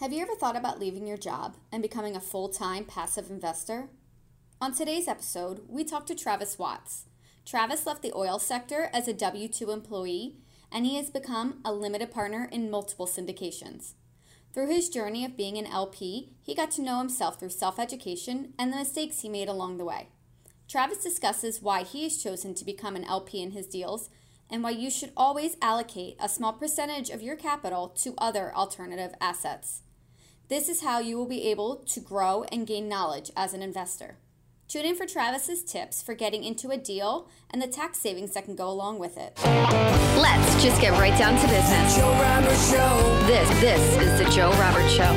Have you ever thought about leaving your job and becoming a full time passive investor? On today's episode, we talk to Travis Watts. Travis left the oil sector as a W 2 employee, and he has become a limited partner in multiple syndications. Through his journey of being an LP, he got to know himself through self education and the mistakes he made along the way. Travis discusses why he has chosen to become an LP in his deals and why you should always allocate a small percentage of your capital to other alternative assets. This is how you will be able to grow and gain knowledge as an investor. Tune in for Travis's tips for getting into a deal and the tax savings that can go along with it. Let's just get right down to business. Joe Roberts Show. This this is the Joe Roberts Show.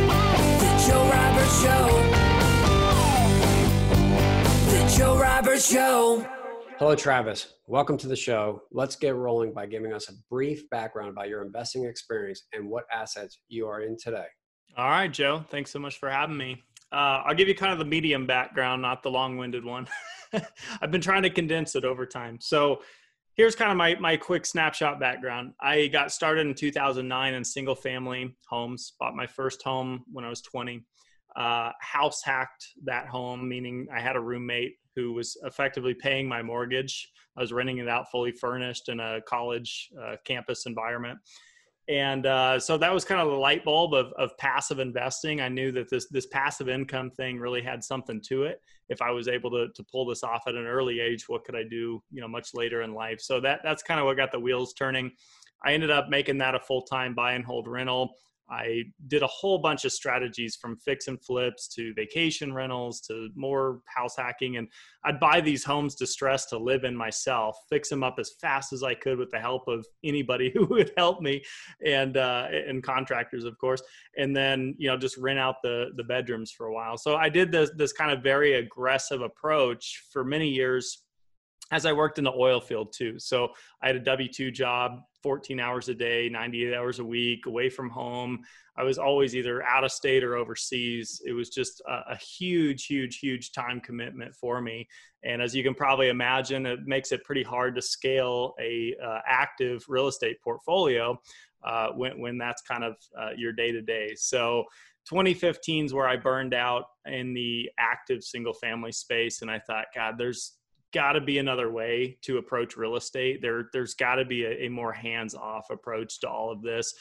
The Joe Roberts Show. The Joe Roberts Show. Hello, Travis. Welcome to the show. Let's get rolling by giving us a brief background about your investing experience and what assets you are in today. All right, Joe. Thanks so much for having me. Uh, I'll give you kind of the medium background, not the long-winded one. I've been trying to condense it over time. So here's kind of my, my quick snapshot background. I got started in 2009 in single family homes, bought my first home when I was 20. Uh, house hacked that home, meaning I had a roommate who was effectively paying my mortgage. I was renting it out fully furnished in a college uh, campus environment and uh, so that was kind of the light bulb of, of passive investing. I knew that this this passive income thing really had something to it. If i was able to, to pull this off at an early age what could i do you know much later in life? So that that's kind of what got the wheels turning. I ended up making that a full-time buy and hold rental I did a whole bunch of strategies from fix and flips to vacation rentals to more house hacking. And I'd buy these homes distressed to live in myself, fix them up as fast as I could with the help of anybody who would help me and, uh, and contractors, of course. And then, you know, just rent out the, the bedrooms for a while. So I did this, this kind of very aggressive approach for many years as I worked in the oil field too. So I had a W 2 job, 14 hours a day, 98 hours a week, away from home. I was always either out of state or overseas. It was just a, a, huge, huge, huge time commitment for me. And as you can probably imagine, it makes it pretty hard to scale a uh, active real estate portfolio uh, when, when that's kind of uh, your day to day. So 2015 is where I burned out in the active single family space. And I thought, God, there's got to be another way to approach real estate. There, there's got to be a, a more hands-off approach to all of this.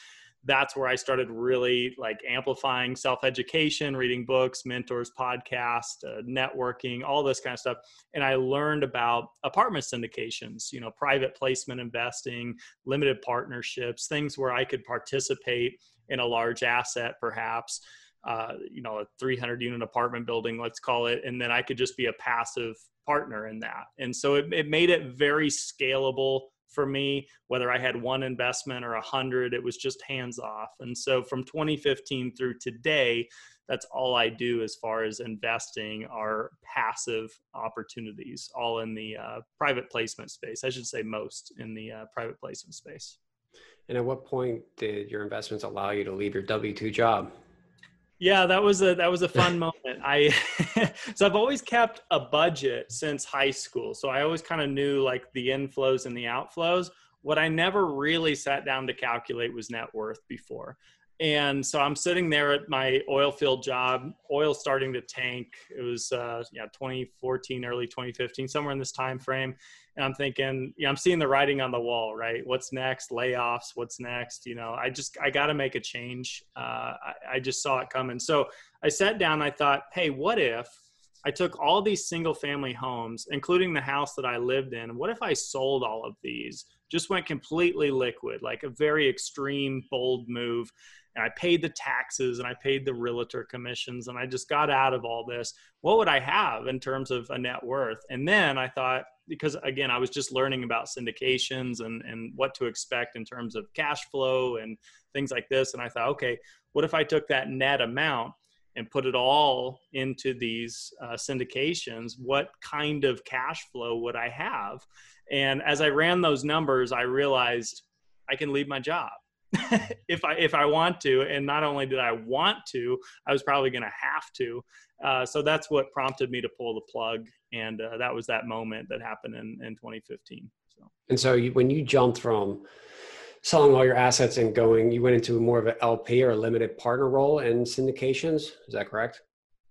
That's where I started really like amplifying self-education, reading books, mentors, podcast, uh, networking, all this kind of stuff. And I learned about apartment syndications, you know, private placement investing, limited partnerships, things where I could participate in a large asset, perhaps. Uh, you know, a 300 unit apartment building, let's call it, and then I could just be a passive partner in that. And so it, it made it very scalable for me, whether I had one investment or a hundred, it was just hands off. And so from 2015 through today, that's all I do as far as investing are passive opportunities, all in the uh, private placement space. I should say most in the uh, private placement space. And at what point did your investments allow you to leave your W 2 job? Yeah, that was a that was a fun moment. I so I've always kept a budget since high school. So I always kind of knew like the inflows and the outflows. What I never really sat down to calculate was net worth before. And so I'm sitting there at my oil field job, oil starting to tank. It was uh, yeah 2014, early 2015, somewhere in this time frame and I'm thinking, you know, I'm seeing the writing on the wall, right? What's next? Layoffs. What's next? You know, I just I got to make a change. Uh, I, I just saw it coming. So I sat down. I thought, hey, what if I took all these single family homes, including the house that I lived in. What if I sold all of these? Just went completely liquid, like a very extreme, bold move and I paid the taxes and I paid the realtor commissions and I just got out of all this. What would I have in terms of a net worth? And then I thought, because again, I was just learning about syndications and, and what to expect in terms of cash flow and things like this. And I thought, okay, what if I took that net amount and put it all into these uh, syndications? What kind of cash flow would I have? And as I ran those numbers, I realized I can leave my job if I if I want to. And not only did I want to, I was probably going to have to. Uh, so that's what prompted me to pull the plug, and uh, that was that moment that happened in in 2015. So. And so you, when you jumped from selling all your assets and going, you went into more of an LP or a limited partner role in syndications. Is that correct?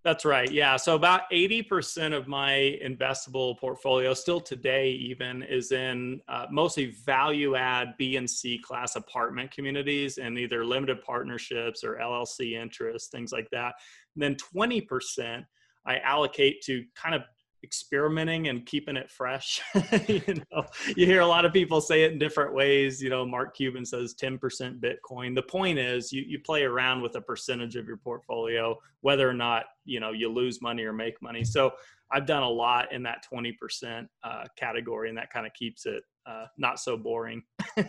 That's right. Yeah. So about 80% of my investable portfolio still today even is in uh, mostly value add B and C class apartment communities and either limited partnerships or LLC interests, things like that. And then 20% I allocate to kind of experimenting and keeping it fresh. you know, you hear a lot of people say it in different ways. You know, Mark Cuban says 10% Bitcoin. The point is you, you play around with a percentage of your portfolio, whether or not, you know, you lose money or make money. So I've done a lot in that 20% uh, category and that kind of keeps it uh, not so boring. well,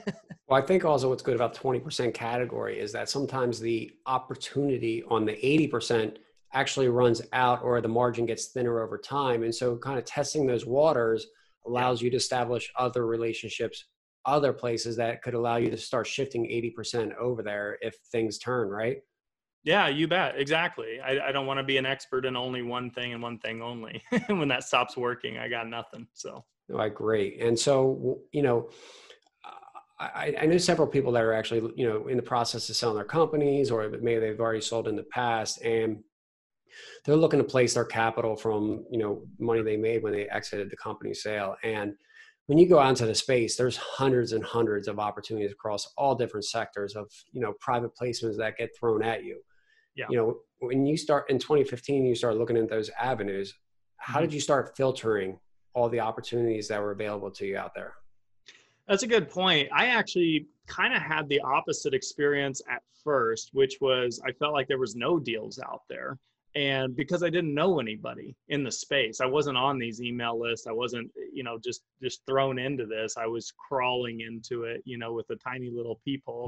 I think also what's good about 20% category is that sometimes the opportunity on the 80% actually runs out or the margin gets thinner over time. And so, kind of testing those waters allows you to establish other relationships, other places that could allow you to start shifting 80% over there if things turn, right? Yeah, you bet. Exactly. I, I don't want to be an expert in only one thing and one thing only. when that stops working, I got nothing. So, I agree. And so, you know, I, I know several people that are actually, you know, in the process of selling their companies, or maybe they've already sold in the past, and they're looking to place their capital from you know money they made when they exited the company sale. And when you go out into the space there's hundreds and hundreds of opportunities across all different sectors of you know private placements that get thrown at you. Yeah. you know when you start in 2015 you start looking at those avenues. How mm-hmm. did you start filtering all the opportunities that were available to you out there? That's a good point. I actually kind of had the opposite experience at first which was i felt like there was no deals out there and because i didn't know anybody in the space i wasn't on these email lists i wasn't you know just just thrown into this i was crawling into it you know with a tiny little people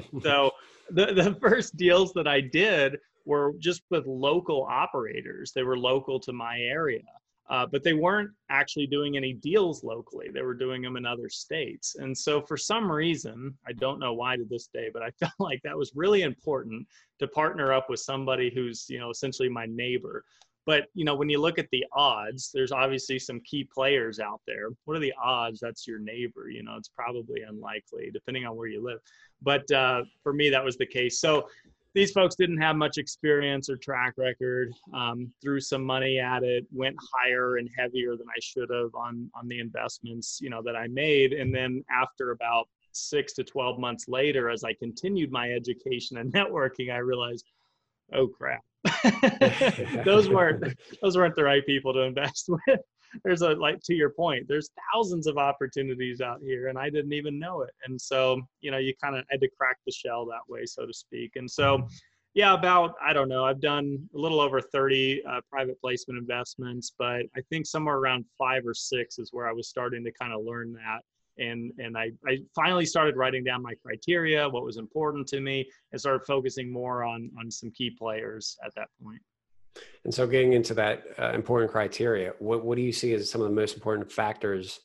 so the, the first deals that i did were just with local operators. They were local to my area uh, but they weren't actually doing any deals locally. They were doing them in other states. And so, for some reason, I don't know why to this day, but I felt like that was really important to partner up with somebody who's, you know, essentially my neighbor. But, you know, when you look at the odds, there's obviously some key players out there. What are the odds that's your neighbor? You know, it's probably unlikely depending on where you live. But uh, for me, that was the case. So, these folks didn't have much experience or track record. Um, threw some money at it, went higher and heavier than I should have on on the investments, you know, that I made. And then after about six to twelve months later, as I continued my education and networking, I realized, oh crap, those weren't those weren't the right people to invest with there's a like to your point there's thousands of opportunities out here and i didn't even know it. And so you know you kind of had to crack the shell that way so to speak. And so yeah about i don't know i've done a little over 30 uh, private placement investments but i think somewhere around five or six is where i was starting to kind of learn that. And and I, I finally started writing down my criteria what was important to me and started focusing more on on some key players at that point and so, getting into that uh, important criteria, what what do you see as some of the most important factors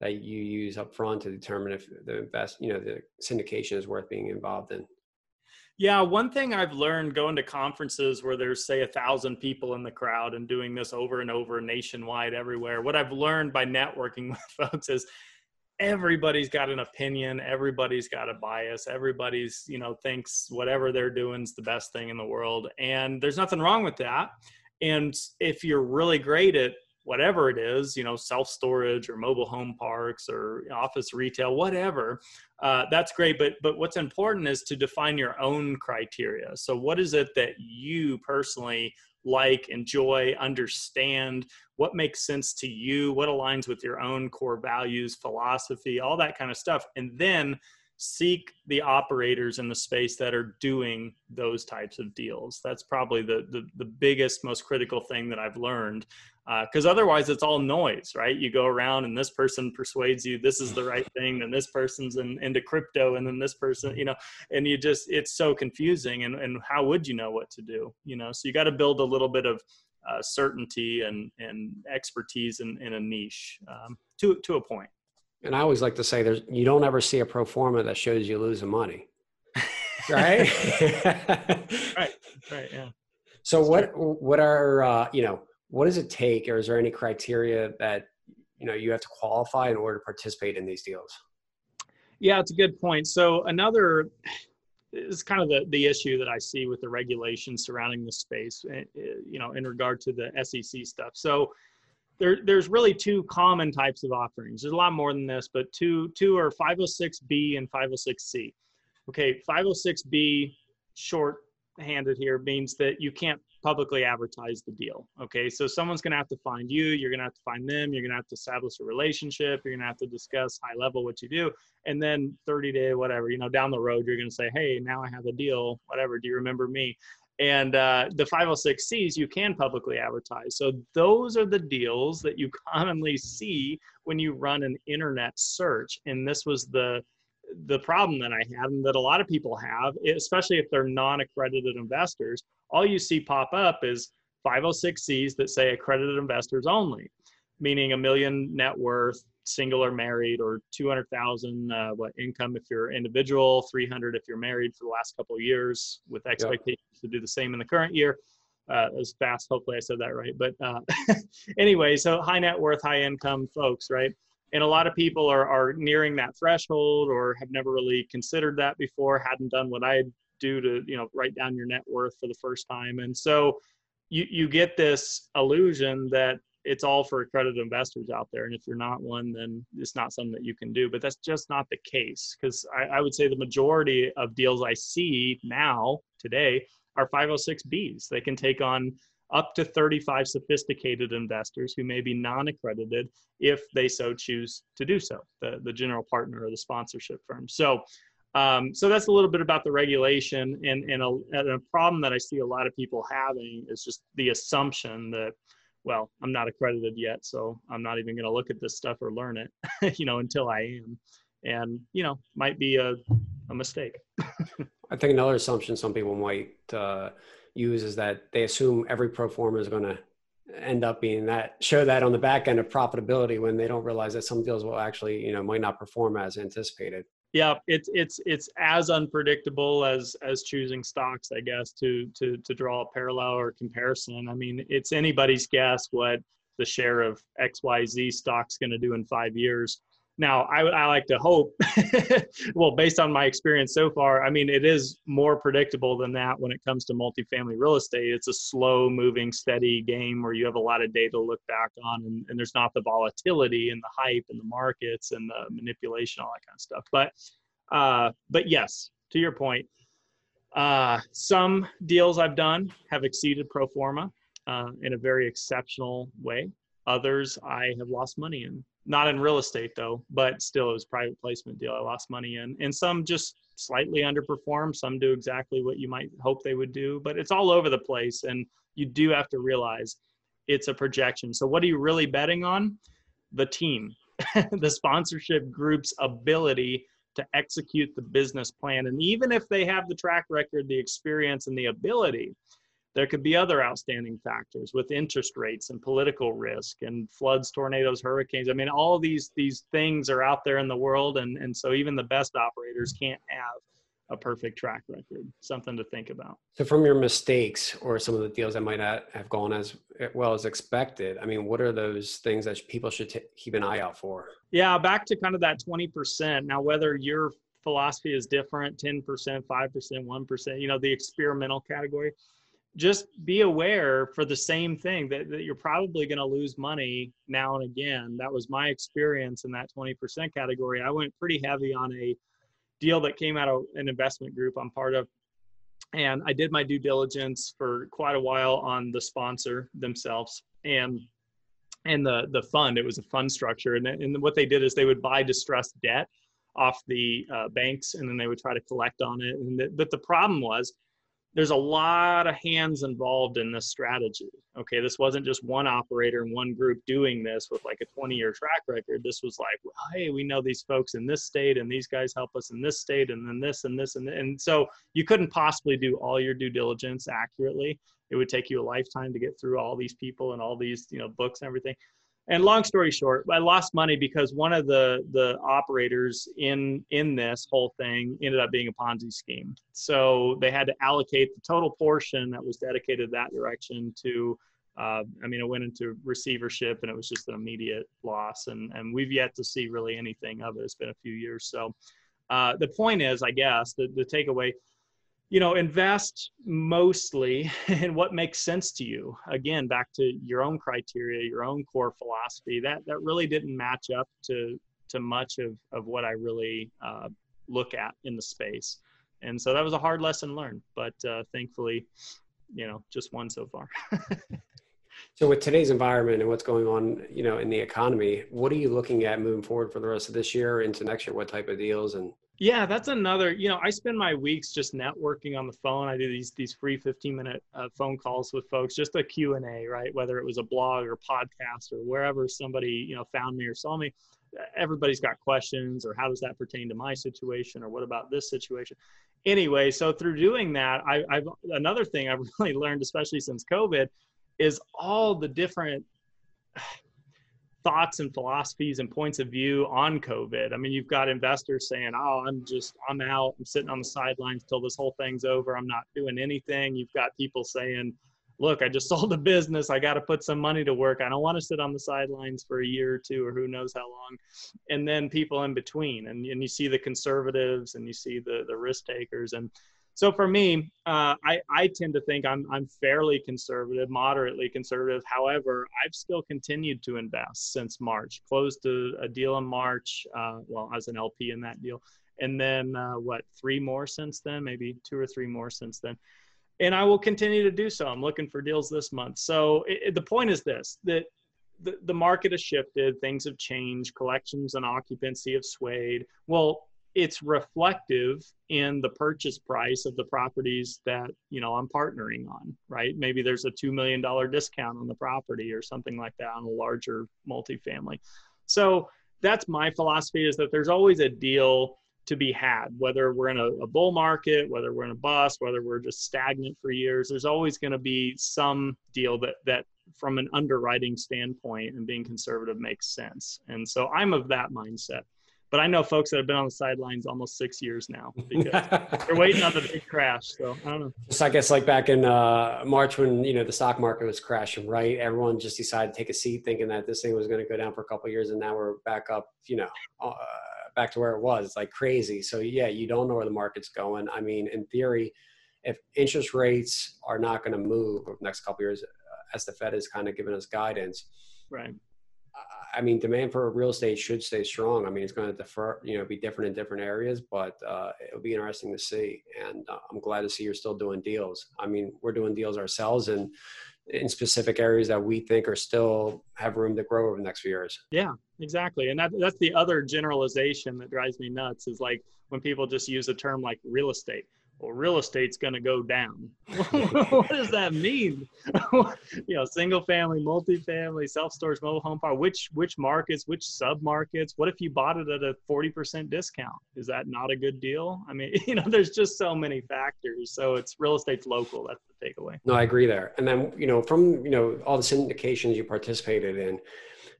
that you use up front to determine if the invest, you know, the syndication is worth being involved in? Yeah, one thing I've learned going to conferences where there's say a thousand people in the crowd and doing this over and over nationwide everywhere. What I've learned by networking with folks is everybody's got an opinion everybody's got a bias everybody's you know thinks whatever they're doing is the best thing in the world and there's nothing wrong with that. And if you're really great at whatever it is you know self storage or mobile home parks or office retail whatever uh, that's great but but what's important is to define your own criteria. So what is it that you personally like, enjoy, understand, what makes sense to you, what aligns with your own core values, philosophy, all that kind of stuff. And then seek the operators in the space that are doing those types of deals. That's probably the, the, the biggest, most critical thing that I've learned because uh, otherwise it's all noise right? You go around and this person persuades you this is the right thing and this person's in, into crypto and then this person you know and you just it's so confusing and, and how would you know what to do you know? So you got to build a little bit of uh, certainty and, and expertise in, in a niche um, to, to a point and i always like to say there's you don't ever see a pro forma that shows you losing money right right right yeah so That's what true. what are uh, you know what does it take or is there any criteria that you know you have to qualify in order to participate in these deals Yeah, it's a good point. So another is kind of the, the issue that I see with the regulations surrounding the space, eh, eh, you know, in regard to the SEC stuff. So there, there's really two common types of offerings. There's a lot more than this, but two, two are 506B and 506C. Okay, 506B, short-handed here, means that you can't publicly advertise the deal. Okay, so someone's to have to find you, you're to have to find them, you're to have to establish a relationship, you're to have to discuss high level what you do, and then 30 day, whatever, you know, down the road, you're to say, hey, now I have a deal, whatever, do you remember me? And uh, the 506Cs you can publicly advertise. So those are the deals that you commonly see when you run an internet search. And this was the the problem that I had and that a lot of people have, especially if they're non-accredited investors, all you see pop up is 506Cs that say accredited investors only, meaning a million net worth, single or married, or 200,000 uh, what income if you're individual, 300 if you're married for the last couple of years, with expectations yep. to do the same in the current year. Uh, as fast, hopefully I said that right. But uh, anyway, so high net worth, high income folks, right? and a lot of people are, are nearing that threshold or have never really considered that before hadn't done what i do to you know write down your net worth for the first time and so you, you get this illusion that it's all for accredited investors out there and if you're not one then it's not something that you can do but that's just not the case because I, I would say the majority of deals i see now today are 506bs they can take on up to 35 sophisticated investors who may be non-accredited if they so choose to do so, the, the general partner or the sponsorship firm. So, um, so that's a little bit about the regulation and, and, a, and a problem that I see a lot of people having is just the assumption that, well, I'm not accredited yet, so I'm not even going to look at this stuff or learn it, you know, until I am. And, you know, might be a, a mistake. I think another assumption some people might uh, use is that they assume every pro forma is going to end up being that show that on the back end of profitability when they don't realize that some deals will actually you know might not perform as anticipated yeah it's it's it's as unpredictable as as choosing stocks i guess to to to draw a parallel or comparison. I mean it's anybody's guess what the share of xyz stock's going to do in five years now, I, I like to hope, well, based on my experience so far, I mean, it is more predictable than that when it comes to multifamily real estate. It's a slow moving, steady game where you have a lot of data to look back on, and, and there's not the volatility and the hype and the markets and the manipulation, all that kind of stuff. But, uh, but yes, to your point, uh, some deals I've done have exceeded pro forma uh, in a very exceptional way. Others I have lost money in not in real estate though, but still it was private placement deal I lost money in. And some just slightly underperform, some do exactly what you might hope they would do, but it's all over the place. And you do have to realize it's a projection. So what are you really betting on? The team, the sponsorship group's ability to execute the business plan. And even if they have the track record, the experience, and the ability, there could be other outstanding factors with interest rates and political risk and floods, tornadoes, hurricanes. I mean, all these these things are out there in the world, and and so even the best operators can't have a perfect track record. Something to think about. So, from your mistakes or some of the deals that might not have gone as well as expected, I mean, what are those things that people should t- keep an eye out for? Yeah, back to kind of that twenty percent. Now, whether your philosophy is different 10% 5% 1% you know the experimental category just be aware for the same thing that, that you're probably going to lose money now and again. That was my experience in that 20% category. I went pretty heavy on a deal that came out of an investment group I'm part of. And I did my due diligence for quite a while on the sponsor themselves and and the the fund. It was a fund structure, and, and what they did is they would buy distressed debt off the uh, banks, and then they would try to collect on it. And the, but the problem was there's a lot of hands involved in this strategy. Okay, this wasn't just one operator and one group doing this with like a 20 year track record. This was like, well, hey, we know these folks in this state and these guys help us in this state and then this and this and and so you couldn't possibly do all your due diligence accurately. It would take you a lifetime to get through all these people and all these, you know, books and everything and long story short i lost money because one of the the operators in in this whole thing ended up being a ponzi scheme. So they had to allocate the total portion that was dedicated that direction to uh, i mean it went into receivership and it was just an immediate loss. And and we've yet to see really anything of it. It's been a few years. So uh, the point is, I guess, the, the takeaway, you know, invest mostly in what makes sense to you. Again, back to your own criteria, your own core philosophy. That that really didn't match up to to much of of what I really uh, look at in the space. And so that was a hard lesson learned, but uh, thankfully, you know, just one so far. So with today's environment and what's going on, you know, in the economy, what are you looking at moving forward for the rest of this year into next year? What type of deals and yeah, that's another. You know, I spend my weeks just networking on the phone. I do these these free 15 minute uh, phone calls with folks, just a Q and A, right? Whether it was a blog or podcast or wherever somebody you know found me or saw me. Everybody's got questions, or how does that pertain to my situation, or what about this situation? Anyway, so through doing that, I, I've another thing I've really learned, especially since COVID, is all the different thoughts and philosophies and points of view on COVID. I mean, you've got investors saying, "Oh, I'm just I'm out. I'm sitting on the sidelines till this whole thing's over. I'm not doing anything." You've got people saying, "Look, I just sold a business. I got to put some money to work. I don't want to sit on the sidelines for a year or two or who knows how long." And then people in between, and and you see the conservatives and you see the the risk takers and so for me, uh, I, I tend to think I'm, I'm fairly conservative, moderately conservative. However, I've still continued to invest since March. Closed a, a deal in March, uh, well, as an LP in that deal, and then uh, what, three more since then, maybe two or three more since then. And I will continue to do so. I'm looking for deals this month. So it, it, the point is this: that the, the market has shifted, things have changed, collections and occupancy have swayed. Well, it's reflective in the purchase price of the properties that you know i'm partnering on right? Maybe there's a $2 million discount on the property or something like that on a larger multifamily. So that's my philosophy is that there's always a deal to be had whether we're in a, a bull market whether we're in a bust whether we're just stagnant for years there's always going to be some deal that that from an underwriting standpoint and being conservative makes sense. And so i'm of that mindset but I know folks that have been on the sidelines almost six years now because they're waiting on the big crash. So I don't know. So I guess like back in uh, March when you know the stock market was crashing, right? Everyone just decided to take a seat, thinking that this thing was going to go down for a couple years, and now we're back up. You know. Uh, back to where it was it's like crazy so yeah you don't know where the market's going i mean in theory if interest rates are not going to move over the next couple years uh, as the fed is kind of giving us guidance right I mean, demand for real estate should stay strong. I mean, it's going to defer, you know, be different in different areas, but uh, it'll be interesting to see. And uh, I'm glad to see you're still doing deals. I mean, we're doing deals ourselves and in specific areas that we think are still have room to grow over the next few years. Yeah, exactly. And that, that's the other generalization that drives me nuts is like when people just use a term like real estate well, real estate's going to go down. what does that mean? you know, single family, multifamily, self storage, mobile home park. Which which markets? Which sub markets? What if you bought it at a forty percent discount? Is that not a good deal? I mean, you know, there's just so many factors. So it's real estate's local. That's the takeaway. No, I agree there. And then you know, from you know all the syndications you participated in,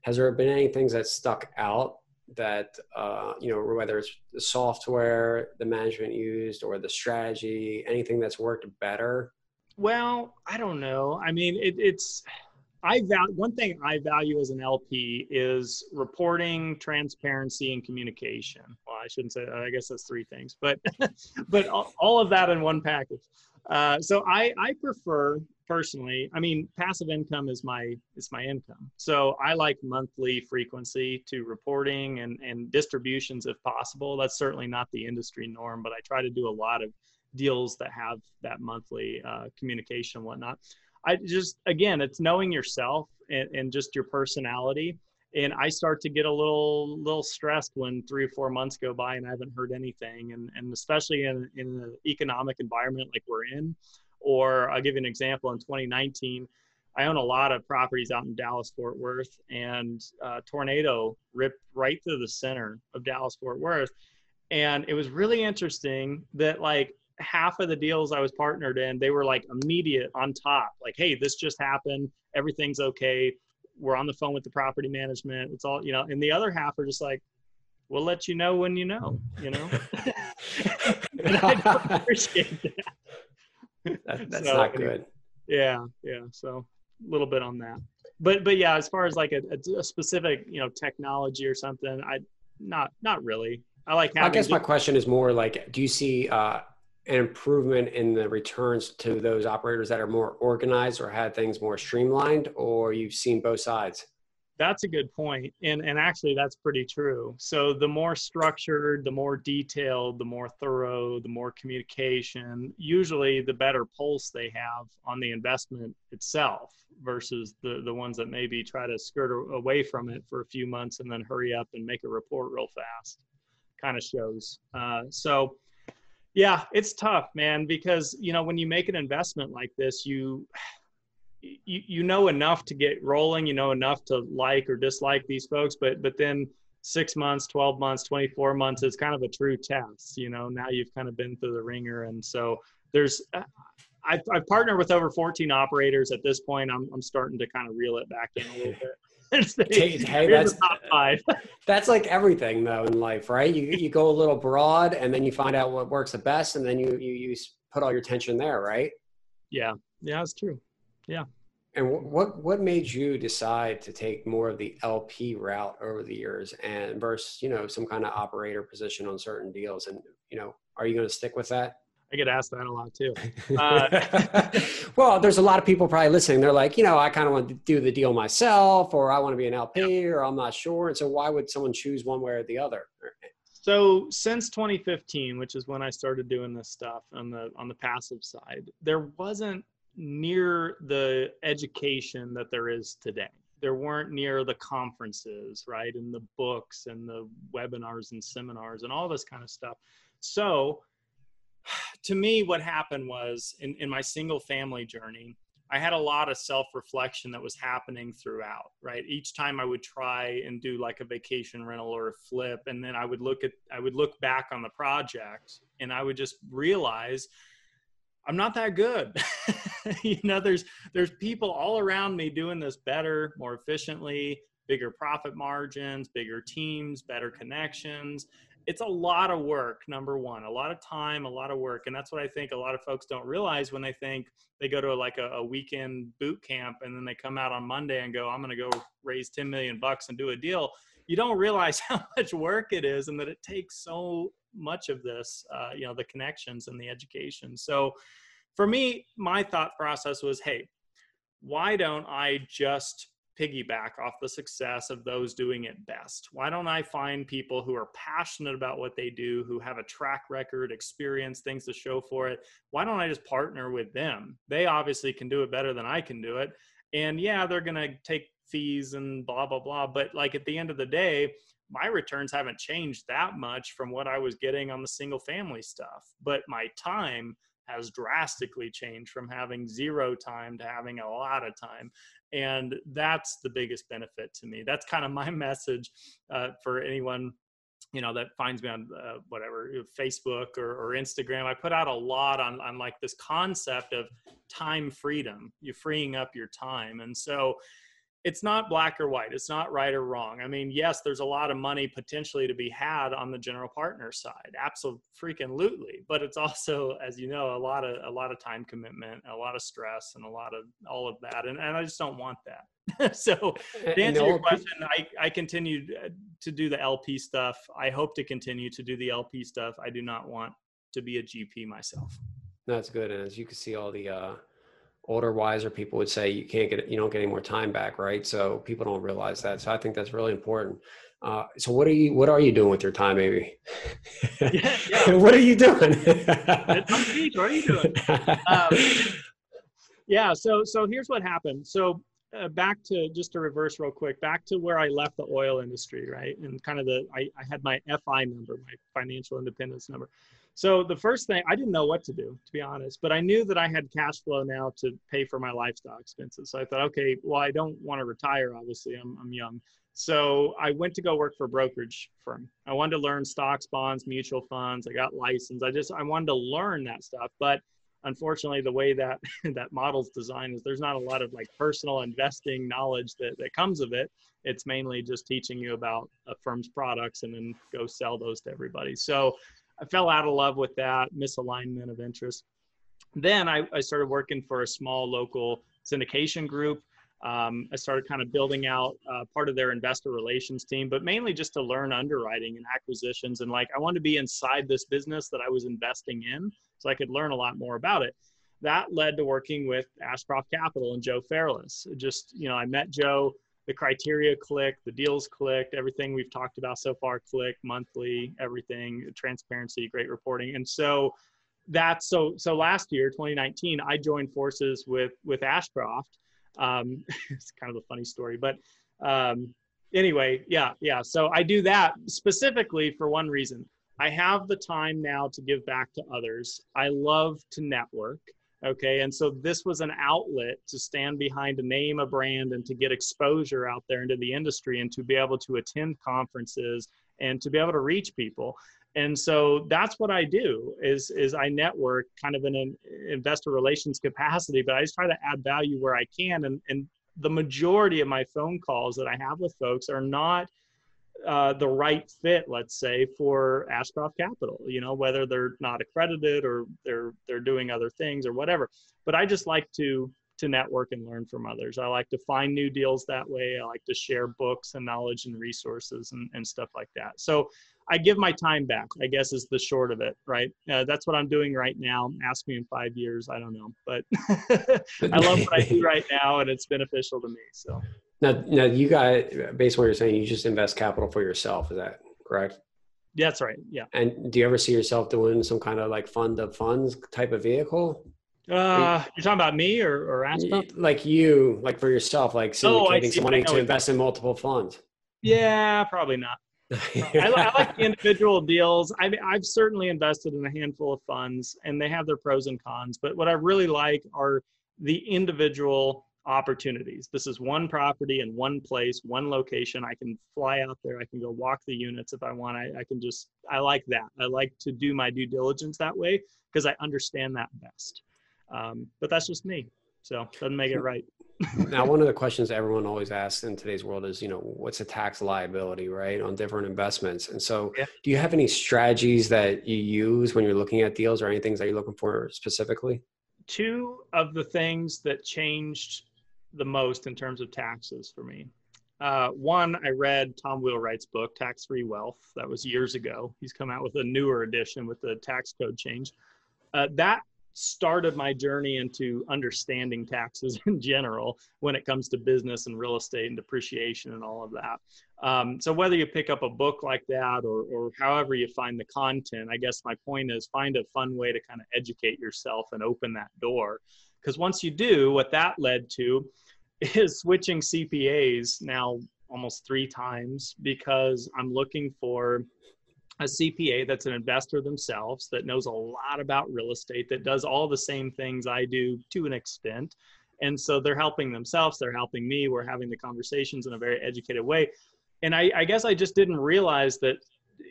has there been any things that stuck out that uh, you know whether it's the software the management used or the strategy anything that's worked better? Well i don't know. I mean it, it's i value one thing i value as an lp is reporting transparency and communication. Well i shouldn't say i guess that's three things but but all of that in one package uh, so I, I prefer personally i mean passive income is my is my income. So i like monthly frequency to reporting and and distributions if possible. That's certainly not the industry norm but i try to do a lot of deals that have that monthly uh, communication and whatnot. I just again it's knowing yourself and, and just your personality and i start to get a little little stressed when three or four months go by and i haven't heard anything and and especially in in an economic environment like we're in or I'll give you an example in 2019, I own a lot of properties out in Dallas, Fort Worth, and a tornado ripped right through the center of Dallas, Fort Worth. And it was really interesting that, like, half of the deals I was partnered in, they were like immediate on top, like, hey, this just happened. Everything's okay. We're on the phone with the property management. It's all, you know, and the other half are just like, we'll let you know when you know, you know? and I don't appreciate that. that, that's so, not good. Yeah, yeah. So a little bit on that, but but yeah, as far as like a, a, specific you know technology or something, I not not really. I like. I guess my question is more like, do you see uh, an improvement in the returns to those operators that are more organized or had things more streamlined, or you've seen both sides? That's a good point. And and actually that's pretty true. So the more structured, the more detailed, the more thorough, the more communication, usually the better pulse they have on the investment itself versus the the ones that maybe try to skirt away from it for a few months and then hurry up and make a report real fast. Kind of shows. Uh, so yeah, it's tough, man, because you know when you make an investment like this, you you, you know enough to get rolling you know enough to like or dislike these folks but but then six months 12 months 24 months is kind of a true test you know now you've kind of been through the ringer. And so there's uh, I've, I've partnered with over 14 operators at this point. I'm, I'm starting to kind of reel it back in a little bit Hey, hey, that's- top five That's like everything though in life, right? You you go a little broad, and then you find out what works the best, and then you you, you put all your attention there, right? yeah yeah it's true Yeah. And what what made you decide to take more of the LP route over the years, and versus you know some kind of operator position on certain deals? And you know, are you going to stick with that? I get asked that a lot too Uh, well, there's a lot of people probably listening. They're like, you know, I kind of want to do the deal myself, or I want to be an LP, or I'm not sure. And so, why would someone choose one way or the other? so since 2015 which is when i started doing this stuff on the on the passive side there wasn't near the education that there is today there weren't near the conferences right and the books and the webinars and seminars and all this kind of stuff so to me what happened was in, in my single family journey I had a lot of self reflection that was happening throughout, right? Each time I would try and do like a vacation rental or a flip, and then I would look at, I would look back on the project and I would just realize I'm not that good. you know, there's, there's people all around me doing this better, more efficiently, bigger profit margins, bigger teams, better connections. It's a lot of work, number one, a lot of time, a lot of work. And that's what I think a lot of folks don't realize when they think they go to like a, a weekend boot camp and then they come out on Monday and go, I'm going to go raise 10 million bucks and do a deal. You don't realize how much work it is and that it takes so much of this, uh, you know, the connections and the education. So for me, my thought process was, hey, why don't I just piggyback off the success of those doing it best? Why don't I find people who are passionate about what they do, who have a track record, experience, things to show for it? Why don't I just partner with them? They obviously can do it better than I can do it. And yeah, they're going to take fees and blah, blah, blah. But like at the end of the day, my returns haven't changed that much from what I was getting on the single family stuff. But my time has drastically changed from having zero time to having a lot of time and that's the biggest benefit to me. That's kind of my message uh, for anyone you know that finds me on uh, whatever facebook or, or instagram. I put out a lot on, on like this concept of time freedom you're freeing up your time. And so it's not black or white it's not right or wrong. I mean yes there's a lot of money potentially to be had on the general partner side absolutely freaking lootly but it's also as you know a lot of a lot of time commitment a lot of stress and a lot of all of that and, and i just don't want that. So to answer your question i i continue to do the lp stuff. I hope to continue to do the lp stuff. I do not want to be a gp myself. That's good. And as you can see, all the uh, older, wiser people would say you can't get, you don't get any more time back, right? So people don't realize that. So I think that's really important. Uh, so what are you, what are you doing with your time, maybe? Yeah, yeah. what are you doing? It's on beach. What are you doing? Um, yeah so so here's what happened so uh, back to just to reverse real quick back to where i left the oil industry right and kind of the I, I had my fi number my financial independence number so the first thing i didn't know what to do to be honest but i knew that i had cash flow now to pay for my lifestyle expenses. So i thought okay well i don't want to retire obviously i'm, I'm young. So i went to go work for a brokerage firm. I wanted to learn stocks bonds mutual funds. I got licensed. I just i wanted to learn that stuff but unfortunately the way that that model's designed is there's not a lot of like personal investing knowledge that, that comes of it. It's mainly just teaching you about a firm's products and then go sell those to everybody. So i fell out of love with that misalignment of interest then i, I started working for a small local syndication group Um, I started kind of building out uh, part of their investor relations team, but mainly just to learn underwriting and acquisitions. And like, I wanted to be inside this business that I was investing in so I could learn a lot more about it. That led to working with Ashcroft Capital and Joe Fairless. Just, you know, I met Joe, the criteria clicked, the deals clicked, everything we've talked about so far clicked, monthly, everything, transparency, great reporting. And so that's so, so last year, 2019, I joined forces with, with Ashcroft um, it's kind of a funny story, but um, anyway, yeah, yeah. So I do that specifically for one reason. I have the time now to give back to others. I love to network. Okay. And so this was an outlet to stand behind a name, a brand, and to get exposure out there into the industry and to be able to attend conferences and to be able to reach people and so that's what i do is is i network kind of in an investor relations capacity but i just try to add value where i can and and the majority of my phone calls that i have with folks are not uh, the right fit, let's say, for Ashcroft Capital. You know, whether they're not accredited or they're they're doing other things or whatever. But I just like to to network and learn from others. I like to find new deals that way. I like to share books and knowledge and resources and, and stuff like that. So I give my time back, I guess is the short of it, right? Uh, that's what I'm doing right now. Ask me in five years, I don't know, but I love what I do right now and it's beneficial to me. So now, now you got, based on what you're saying, you just invest capital for yourself. Is that correct? Yeah, that's right. Yeah. And do you ever see yourself doing some kind of like fund of funds type of vehicle? Uh, you're talking about me or, or Ashcroft? Like you, like for yourself, like syndicating oh, some money to invest in multiple funds. Yeah, probably not. I, I, like the individual deals. I I've certainly invested in a handful of funds, and they have their pros and cons. But what I really like are the individual opportunities. This is one property in one place, one location. I can fly out there. I can go walk the units if I want. I, I can just. I like that. I like to do my due diligence that way because I understand that best. Um, but that's just me. So doesn't make it right. now, one of the questions everyone always asks in today's world is, you know, what's a tax liability, right, on different investments? And so, yeah. do you have any strategies that you use when you're looking at deals, or any things that you're looking for specifically? Two of the things that changed the most in terms of taxes for me. Uh, one, I read Tom Wheelwright's book, Tax Free Wealth. That was years ago. He's come out with a newer edition with the tax code change. Uh, that started my journey into understanding taxes in general when it comes to business and real estate and depreciation and all of that. Um, so whether you pick up a book like that or, or however you find the content, I guess my point is find a fun way to kind of educate yourself and open that door. Because once you do, what that led to is switching CPAs now almost three times because I'm looking for a CPA that's an investor themselves that knows a lot about real estate that does all the same things I do to an extent. And so they're helping themselves, they're helping me, we're having the conversations in a very educated way. And I, I guess I just didn't realize that,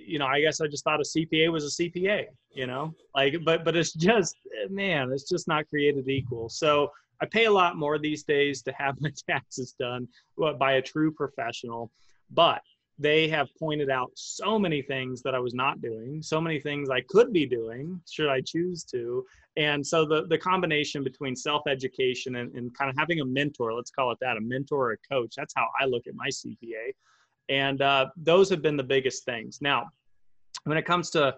you know, I guess I just thought a CPA was a CPA, you know, like, but, but it's just, man, it's just not created equal. So I pay a lot more these days to have my taxes done uh, by a true professional. But they have pointed out so many things that I was not doing, so many things I could be doing should I choose to. And so the, the combination between self education and, and kind of having a mentor, let's call it that, a mentor or a coach, that's how I look at my CPA. And uh, those have been the biggest things. Now, when it comes to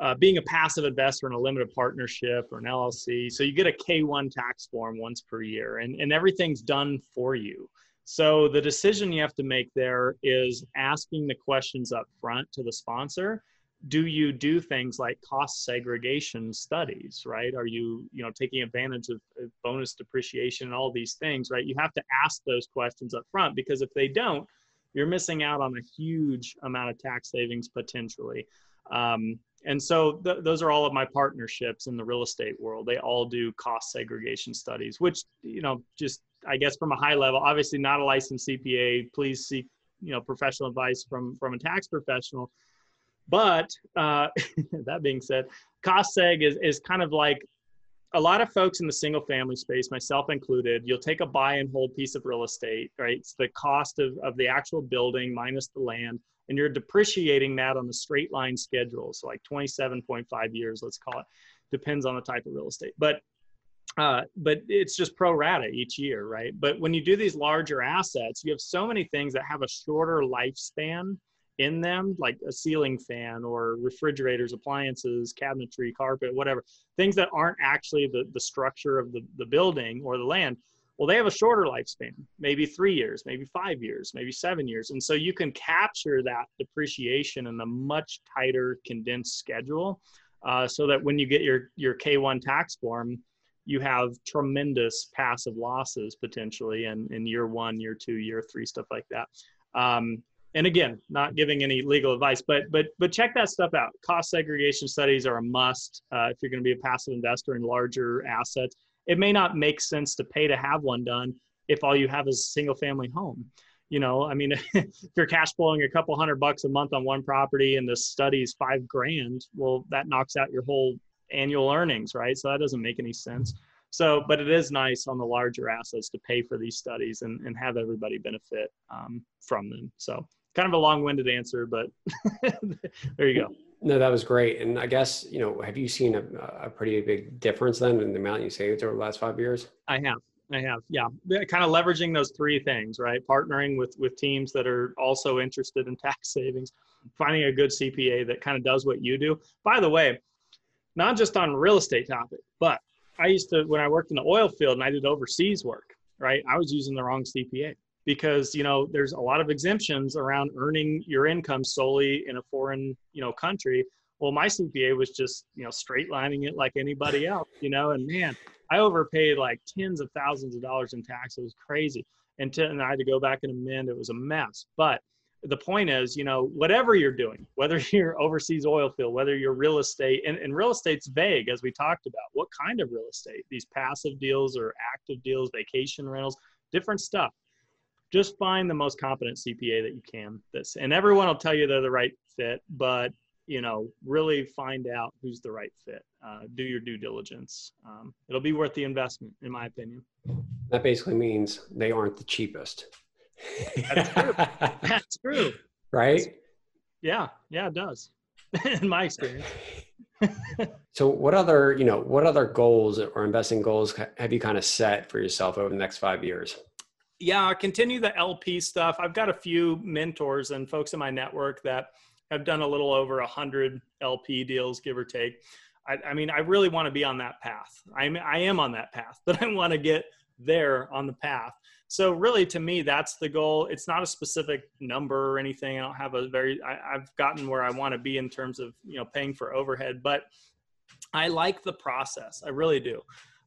uh, being a passive investor in a limited partnership or an LLC, so you get a K1 tax form once per year and, and everything's done for you. So the decision you have to make there is asking the questions up front to the sponsor. Do you do things like cost segregation studies, right? Are you, you know, taking advantage of bonus depreciation and all these things, right? You have to ask those questions up front because if they don't, you're missing out on a huge amount of tax savings potentially. Um, and so th- those are all of my partnerships in the real estate world. They all do cost segregation studies, which you know just I guess from a high level, obviously not a licensed CPA. Please seek you know professional advice from from a tax professional. But uh, that being said, cost seg is is kind of like a lot of folks in the single family space, myself included, you'll take a buy and hold piece of real estate, right? It's the cost of, of the actual building minus the land, and you're depreciating that on a straight line schedule. So, like 27.5 years, let's call it, depends on the type of real estate. But uh, but it's just pro rata each year, right? But when you do these larger assets, you have so many things that have a shorter lifespan in them, like a ceiling fan or refrigerators, appliances, cabinetry, carpet, whatever, things that aren't actually the, the structure of the, the building or the land. Well, they have a shorter lifespan, maybe three years, maybe five years, maybe seven years. And so you can capture that depreciation in a much tighter, condensed schedule uh, so that when you get your, your K1 tax form, you have tremendous passive losses potentially in, in year one, year two, year three, stuff like that. Um, and again, not giving any legal advice, but but but check that stuff out. Cost segregation studies are a must uh, if you're going to be a passive investor in larger assets. It may not make sense to pay to have one done if all you have is a single family home. You know, I mean, if you're cash flowing a couple hundred bucks a month on one property and the study's five grand, well, that knocks out your whole annual earnings, right? So that doesn't make any sense. So, but it is nice on the larger assets to pay for these studies and, and have everybody benefit um, from them. So, kind of a long-winded answer, but there you go. No, that was great. And I guess, you know, have you seen a, a pretty big difference then in the amount you saved over the last five years? I have. I have, yeah. Kind of leveraging those three things, right? Partnering with with teams that are also interested in tax savings, finding a good CPA that kind of does what you do. By the way, not just on real estate topic, but I used to when I worked in the oil field and I did overseas work, right? I was using the wrong CPA because you know there's a lot of exemptions around earning your income solely in a foreign you know country. Well, my CPA was just you know straight lining it like anybody else, you know, and man, I overpaid like tens of thousands of dollars in tax. It was crazy, and, and I had to go back and amend. It was a mess, but the point is, you know, whatever you're doing, whether you're overseas oil field, whether you're real estate, and, and real estate's vague, as we talked about. What kind of real estate? These passive deals or active deals, vacation rentals, different stuff. Just find the most competent CPA that you can. That's and everyone will tell you they're the right fit, but you know, really find out who's the right fit. Uh, do your due diligence. Um, it'll be worth the investment, in my opinion. That basically means they aren't the cheapest. That's true. That's true. Right? Yeah, yeah, it does. In my experience. so what other, you know, what other goals or investing goals have you kind of set for yourself over the next five years? Yeah, continue the LP stuff. I've got a few mentors and folks in my network that have done a little over a hundred LP deals, give or take. I, I mean, I really want to be on that path. I'm, I am on that path, but I want to get there on the path. So really, to me, that's the goal. It's not a specific number or anything. I don't have a very. I, I've gotten where I want to be in terms of you know paying for overhead, but I like the process. I really do.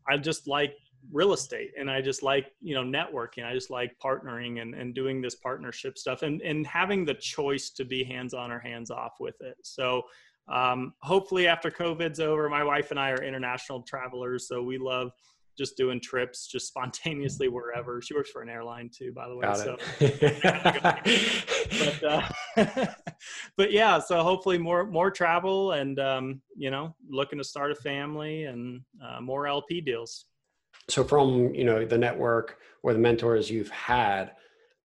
I just like real estate and I just like, you know, networking. I just like partnering and, and doing this partnership stuff and, and having the choice to be hands on or hands off with it. So um, hopefully after COVID's over, my wife and I are international travelers. So we love just doing trips just spontaneously wherever. She works for an airline too, by the way. Got so, but, uh, but yeah, so hopefully more more travel and um, you know looking to start a family and uh, more LP deals. So from you know the network or the mentors you've had,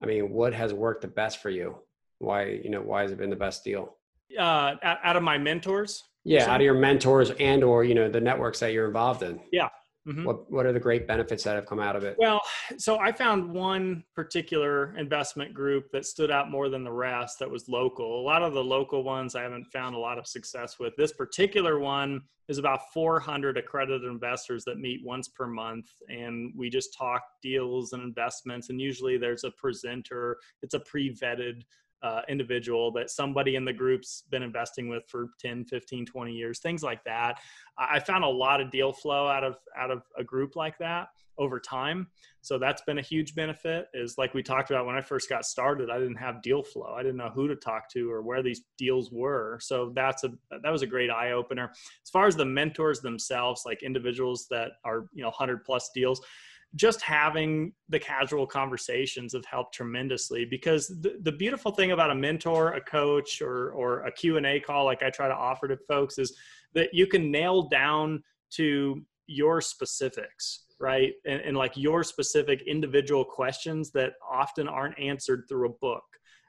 I mean, what has worked the best for you? Why you know why has it been the best deal? Uh, out of my mentors. Yeah, out of your mentors and or you know the networks that you're involved in. Yeah, Mm-hmm. What What are the great benefits that have come out of it? Well, so I found one particular investment group that stood out more than the rest. That was local. A lot of the local ones I haven't found a lot of success with. This particular one is about 400 accredited investors that meet once per month, and we just talk deals and investments. And usually there's a presenter. It's a pre vetted uh, individual that somebody in the group's been investing with for 10 15 20 years things like that. I found a lot of deal flow out of out of a group like that over time. So that's been a huge benefit is like we talked about when i first got started i didn't have deal flow. I didn't know who to talk to or where these deals were. So that's a that was a great eye opener as far as the mentors themselves like individuals that are you know 100 plus deals just having the casual conversations have helped tremendously because the, the beautiful thing about a mentor a coach or or a q&a call like i try to offer to folks is that you can nail down to your specifics right? And, and like your specific individual questions that often aren't answered through a book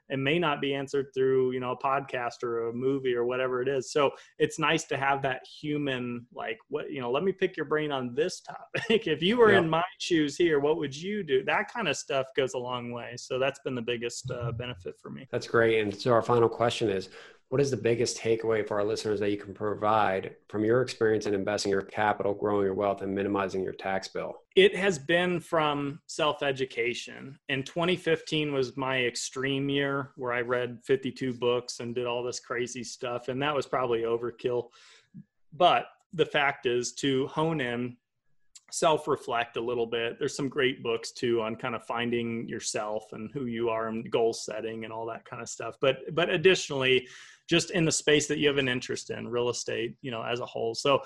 and may not be answered through you know a podcast or a movie or whatever it is. So it's nice to have that human like what you know let me pick your brain on this topic. If you were in my shoes here what would you do? That kind of stuff goes a long way. So that's been the biggest uh, benefit for me. That's great. And so our final question is what is the biggest takeaway for our listeners that you can provide from your experience in investing your capital, growing your wealth, and minimizing your tax bill? It has been from self education. And 2015 was my extreme year where I read 52 books and did all this crazy stuff. And that was probably overkill. But the fact is to hone in self reflect a little bit. There's some great books too on kind of finding yourself and who you are and goal setting and all that kind of stuff. But but additionally, just in the space that you have an interest in, real estate, you know, as a whole. So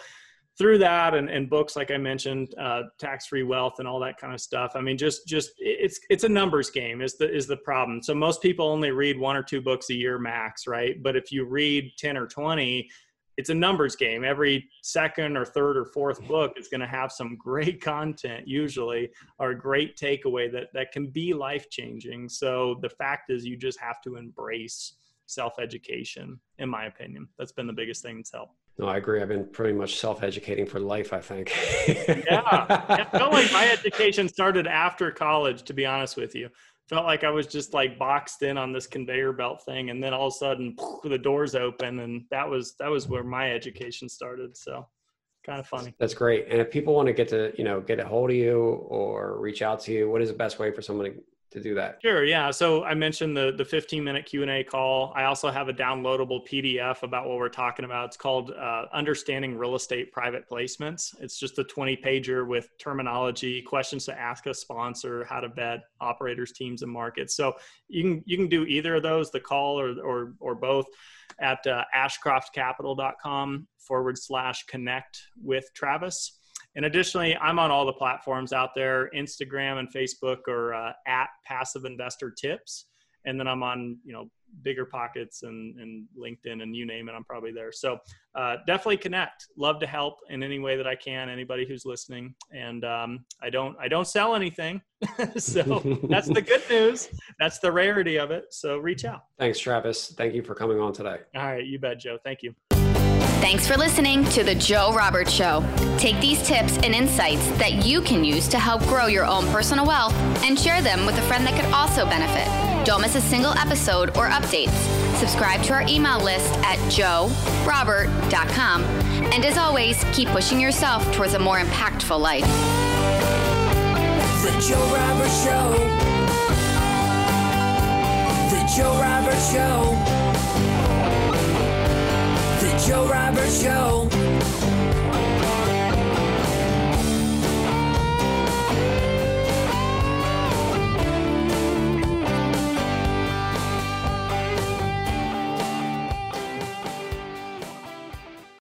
through that and, and books like I mentioned, uh, tax free wealth and all that kind of stuff. I mean, just just it's it's a numbers game is the is the problem. So most people only read one or two books a year max, right? But if you read ten or twenty it's a numbers game. Every second or third or fourth book is going to have some great content, usually, or a great takeaway that that can be life changing. So the fact is, you just have to embrace self education. In my opinion, that's been the biggest thing that's helped. No, I agree. I've been pretty much self-educating for life. I think. yeah, I felt like my education started after college. To be honest with you, felt like I was just like boxed in on this conveyor belt thing, and then all of a sudden the doors open, and that was that was where my education started. So kind of funny. That's great. And if people want to get to you know get a hold of you or reach out to you, what is the best way for someone to to do that? Sure. Yeah. So I mentioned the the 15 minute Q and A call. I also have a downloadable PDF about what we're talking about. It's called uh, Understanding Real Estate Private Placements. It's just a 20 pager with terminology, questions to ask a sponsor, how to vet operators, teams, and markets. So you can you can do either of those, the call or or or both, at uh, ashcroftcapital.com forward slash connect with Travis and additionally, I'm on all the platforms out there Instagram and Facebook or uh, at Passive Investor Tips. And then I'm on, you know, Bigger Pockets and, and LinkedIn and you name it, I'm probably there. So uh, definitely connect. Love to help in any way that I can. Anybody who's listening, and um, I don't I don't sell anything, so that's the good news. That's the rarity of it. So reach out. Thanks, Travis. Thank you for coming on today. All right, you bet, Joe. Thank you. Thanks for listening to The Joe Roberts Show. Take these tips and insights that you can use to help grow your own personal wealth and share them with a friend that could also benefit. Don't miss a single episode or updates. Subscribe to our email list at joerobert.com. And as always, keep pushing yourself towards a more impactful life. The Joe Roberts Show. The Joe Roberts Show. Joe Roberts Show.